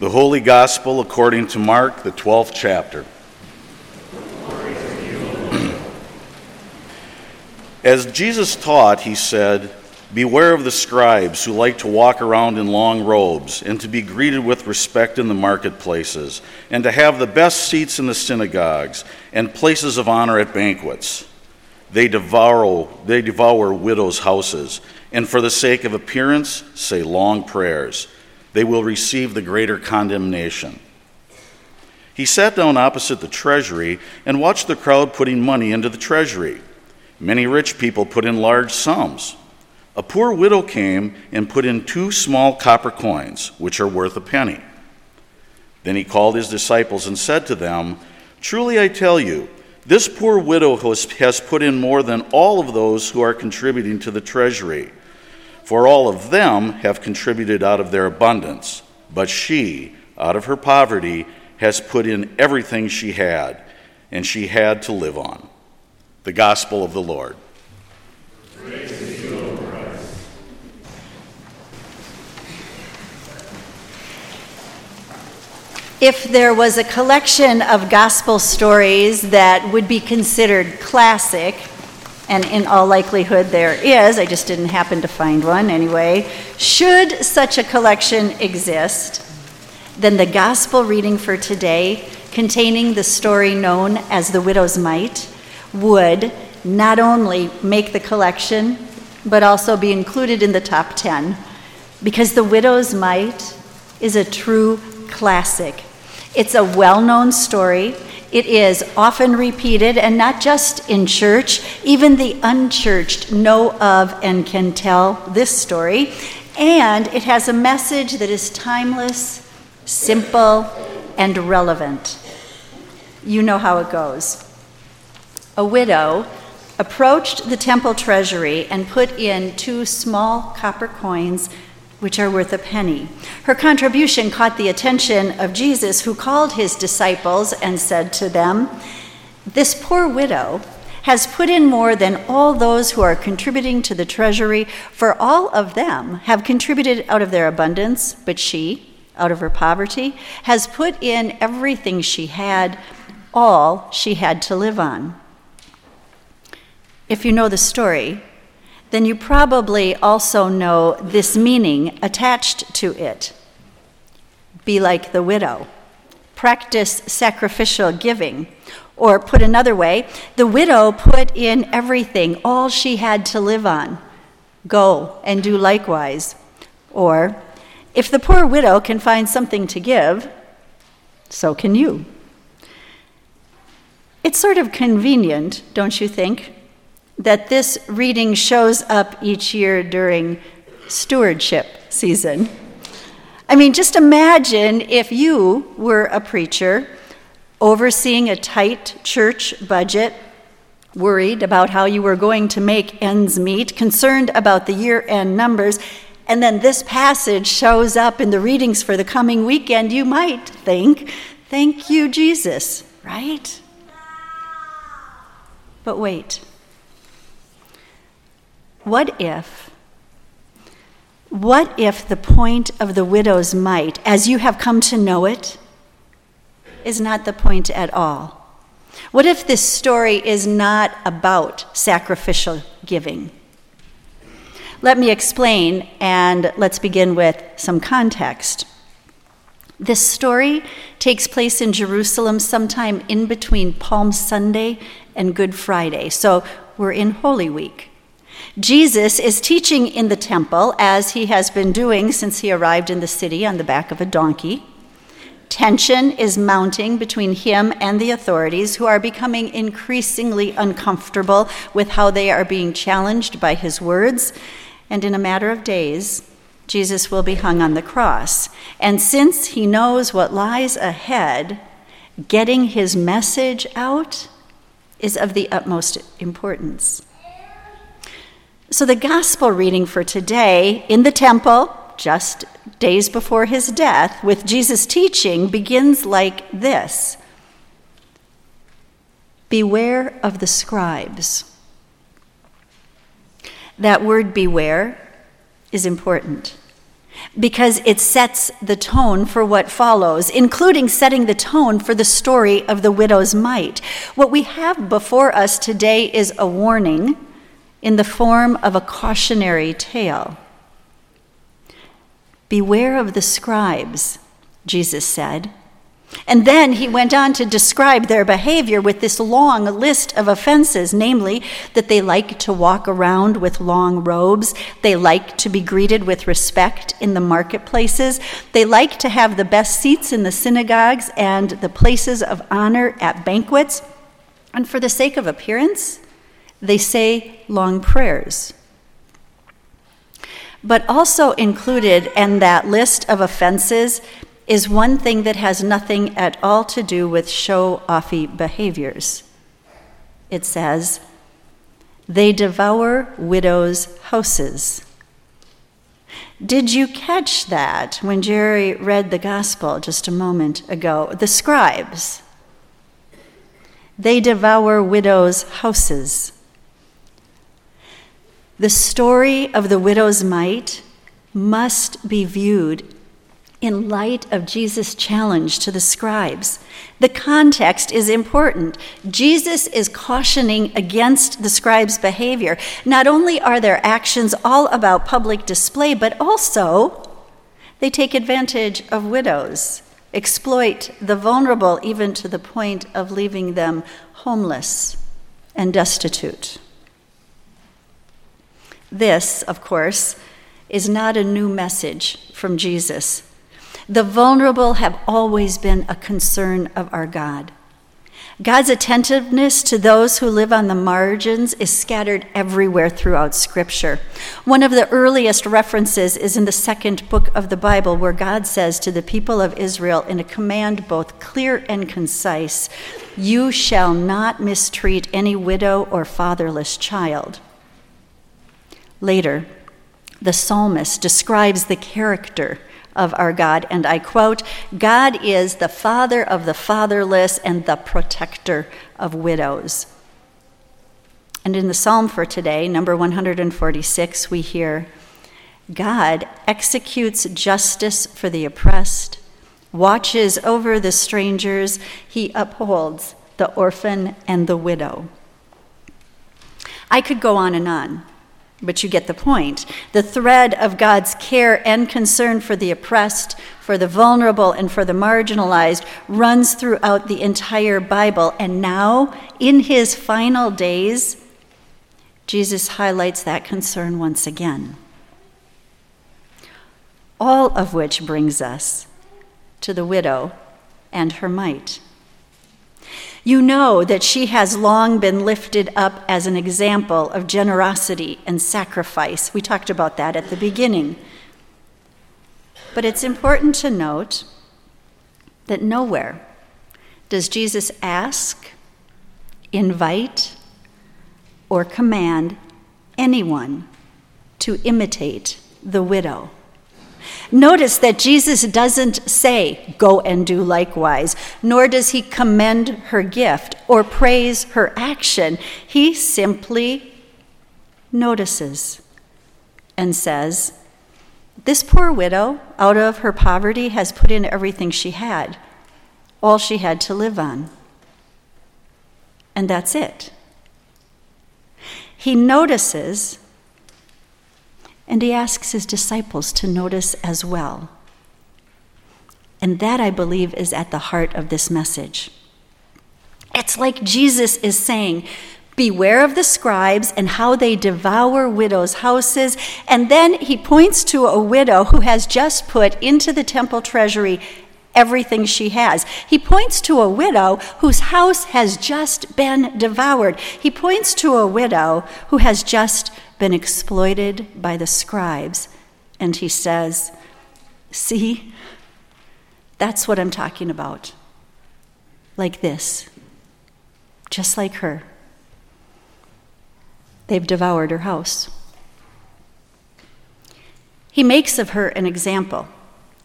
The Holy Gospel according to Mark, the 12th chapter. As Jesus taught, he said, Beware of the scribes who like to walk around in long robes and to be greeted with respect in the marketplaces and to have the best seats in the synagogues and places of honor at banquets. They devour, they devour widows' houses and for the sake of appearance say long prayers they will receive the greater condemnation. He sat down opposite the treasury and watched the crowd putting money into the treasury. Many rich people put in large sums. A poor widow came and put in two small copper coins, which are worth a penny. Then he called his disciples and said to them, Truly I tell you, this poor widow has put in more than all of those who are contributing to the treasury for all of them have contributed out of their abundance, but she, out of her poverty, has put in everything she had, and she had to live on. The Gospel of the Lord. If there was a collection of gospel stories that would be considered classic, and in all likelihood there is, I just didn't happen to find one anyway. Should such a collection exist, then the gospel reading for today, containing the story known as the widow's mite, would not only make the collection, but also be included in the top 10, because the widow's mite is a true classic. It's a well known story it is often repeated, and not just in church, even the unchurched know of and can tell this story. And it has a message that is timeless, simple, and relevant. You know how it goes. A widow approached the temple treasury and put in two small copper coins which are worth a penny. Her contribution caught the attention of Jesus, who called his disciples and said to them, This poor widow has put in more than all those who are contributing to the treasury, for all of them have contributed out of their abundance, but she, out of her poverty, has put in everything she had, all she had to live on. If you know the story, then you probably also know this meaning attached to it. Be like the widow. Practice sacrificial giving. Or, put another way, the widow put in everything, all she had to live on. Go and do likewise. Or, if the poor widow can find something to give, so can you. It's sort of convenient, don't you think? That this reading shows up each year during stewardship season. I mean, just imagine if you were a preacher overseeing a tight church budget, worried about how you were going to make ends meet, concerned about the year end numbers, and then this passage shows up in the readings for the coming weekend, you might think, Thank you, Jesus, right? But wait. What if? What if the point of the widow's mite, as you have come to know it, is not the point at all? What if this story is not about sacrificial giving? Let me explain, and let's begin with some context. This story takes place in Jerusalem sometime in between Palm Sunday and Good Friday, so we're in Holy Week. Jesus is teaching in the temple as he has been doing since he arrived in the city on the back of a donkey. Tension is mounting between him and the authorities, who are becoming increasingly uncomfortable with how they are being challenged by his words. And in a matter of days, Jesus will be hung on the cross. And since he knows what lies ahead, getting his message out is of the utmost importance. So, the gospel reading for today in the temple, just days before his death, with Jesus' teaching, begins like this Beware of the scribes. That word beware is important because it sets the tone for what follows, including setting the tone for the story of the widow's mite. What we have before us today is a warning in the form of a cautionary tale. Beware of the scribes, Jesus said. And then he went on to describe their behavior with this long list of offenses, namely, that they like to walk around with long robes, they like to be greeted with respect in the marketplaces, they like to have the best seats in the synagogues and the places of honor at banquets, and for the sake of appearance, they say long prayers. But also included in that list of offenses is one thing that has nothing at all to do with show offy behaviors. It says, they devour widows' houses. Did you catch that when Jerry read the gospel just a moment ago? The scribes. They devour widows' houses. The story of the widow's mite must be viewed in light of Jesus' challenge to the scribes. The context is important. Jesus is cautioning against the scribes' behavior. Not only are their actions all about public display, but also they take advantage of widows, exploit the vulnerable, even to the point of leaving them homeless and destitute. This, of course, is not a new message from Jesus. The vulnerable have always been a concern of our God. God's attentiveness to those who live on the margins is scattered everywhere throughout Scripture. One of the earliest references is in the second book of the Bible, where God says to the people of Israel, in a command both clear and concise, You shall not mistreat any widow or fatherless child. Later, the psalmist describes the character of our God. And I quote God is the father of the fatherless and the protector of widows. And in the psalm for today, number 146, we hear God executes justice for the oppressed, watches over the strangers, he upholds the orphan and the widow. I could go on and on. But you get the point. The thread of God's care and concern for the oppressed, for the vulnerable, and for the marginalized runs throughout the entire Bible. And now, in his final days, Jesus highlights that concern once again. All of which brings us to the widow and her mite. You know that she has long been lifted up as an example of generosity and sacrifice. We talked about that at the beginning. But it's important to note that nowhere does Jesus ask, invite, or command anyone to imitate the widow. Notice that Jesus doesn't say, Go and do likewise, nor does he commend her gift or praise her action. He simply notices and says, This poor widow, out of her poverty, has put in everything she had, all she had to live on. And that's it. He notices and he asks his disciples to notice as well. And that, I believe, is at the heart of this message. It's like Jesus is saying, Beware of the scribes and how they devour widows' houses. And then he points to a widow who has just put into the temple treasury everything she has. He points to a widow whose house has just been devoured. He points to a widow who has just been exploited by the scribes. And he says, See, that's what I'm talking about. Like this, just like her. They've devoured her house. He makes of her an example,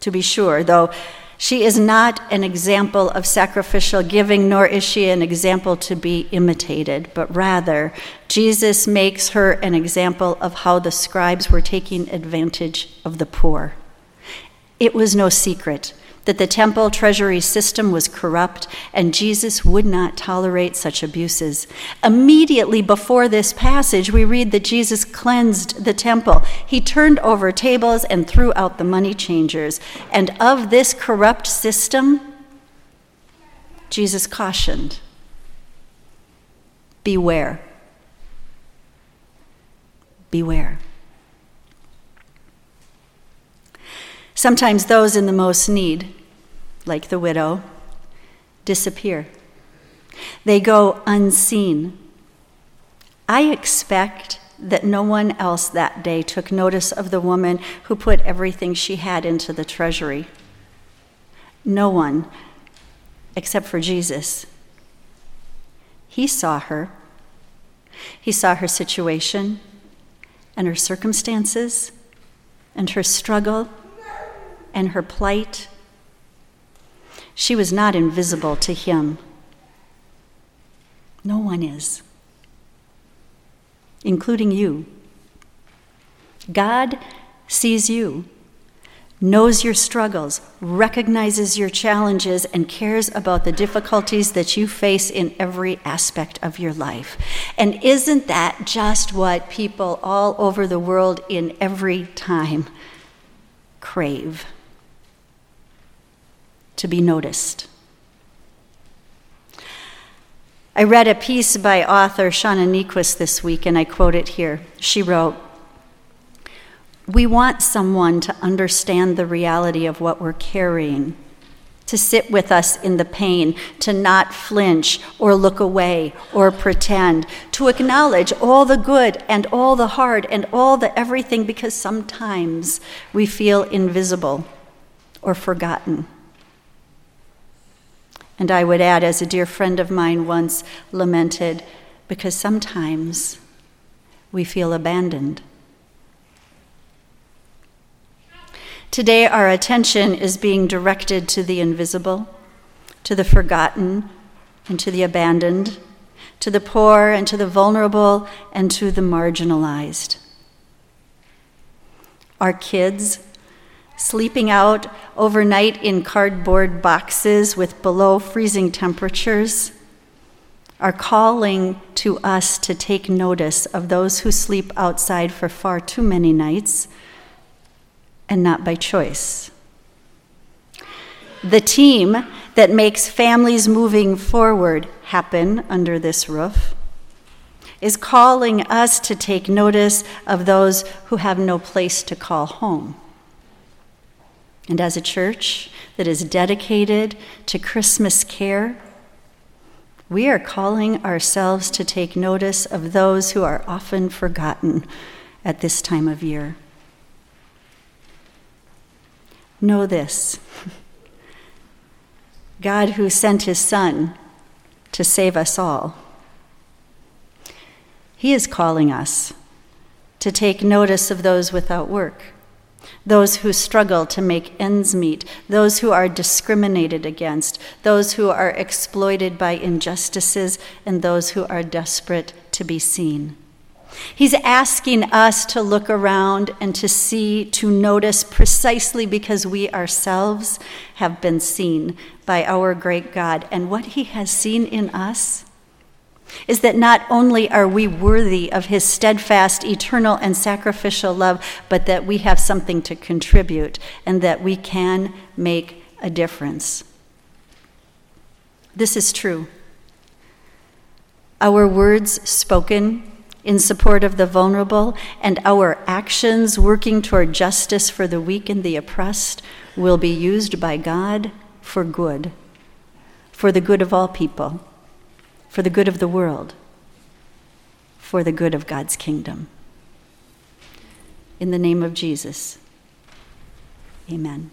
to be sure, though she is not an example of sacrificial giving, nor is she an example to be imitated, but rather, Jesus makes her an example of how the scribes were taking advantage of the poor. It was no secret that the temple treasury system was corrupt, and Jesus would not tolerate such abuses. Immediately before this passage, we read that Jesus cleansed the temple. He turned over tables and threw out the money changers. And of this corrupt system, Jesus cautioned Beware. Beware. Sometimes those in the most need, like the widow, disappear. They go unseen. I expect that no one else that day took notice of the woman who put everything she had into the treasury. No one, except for Jesus. He saw her. He saw her situation and her circumstances and her struggle and her plight. She was not invisible to him. No one is, including you. God sees you, knows your struggles, recognizes your challenges, and cares about the difficulties that you face in every aspect of your life. And isn't that just what people all over the world in every time crave? To be noticed. I read a piece by author Shauna Niequist this week, and I quote it here. She wrote, We want someone to understand the reality of what we're carrying, to sit with us in the pain, to not flinch or look away or pretend, to acknowledge all the good and all the hard and all the everything, because sometimes we feel invisible or forgotten. And I would add, as a dear friend of mine once lamented, because sometimes we feel abandoned. Today, our attention is being directed to the invisible, to the forgotten, and to the abandoned, to the poor, and to the vulnerable, and to the marginalized. Our kids sleeping out overnight in cardboard boxes with below freezing temperatures, are calling to us to take notice of those who sleep outside for far too many nights and not by choice. The team that makes families moving forward happen under this roof is calling us to take notice of those who have no place to call home. And as a church that is dedicated to Christmas care, we are calling ourselves to take notice of those who are often forgotten at this time of year. Know this God, who sent his Son to save us all, he is calling us to take notice of those without work those who struggle to make ends meet, those who are discriminated against, those who are exploited by injustices, and those who are desperate to be seen. He's asking us to look around and to see, to notice precisely because we ourselves have been seen by our great God. And what He has seen in us is that not only are we worthy of his steadfast, eternal, and sacrificial love, but that we have something to contribute and that we can make a difference. This is true. Our words spoken in support of the vulnerable and our actions working toward justice for the weak and the oppressed will be used by God for good, for the good of all people for the good of the world, for the good of God's kingdom. In the name of Jesus, amen.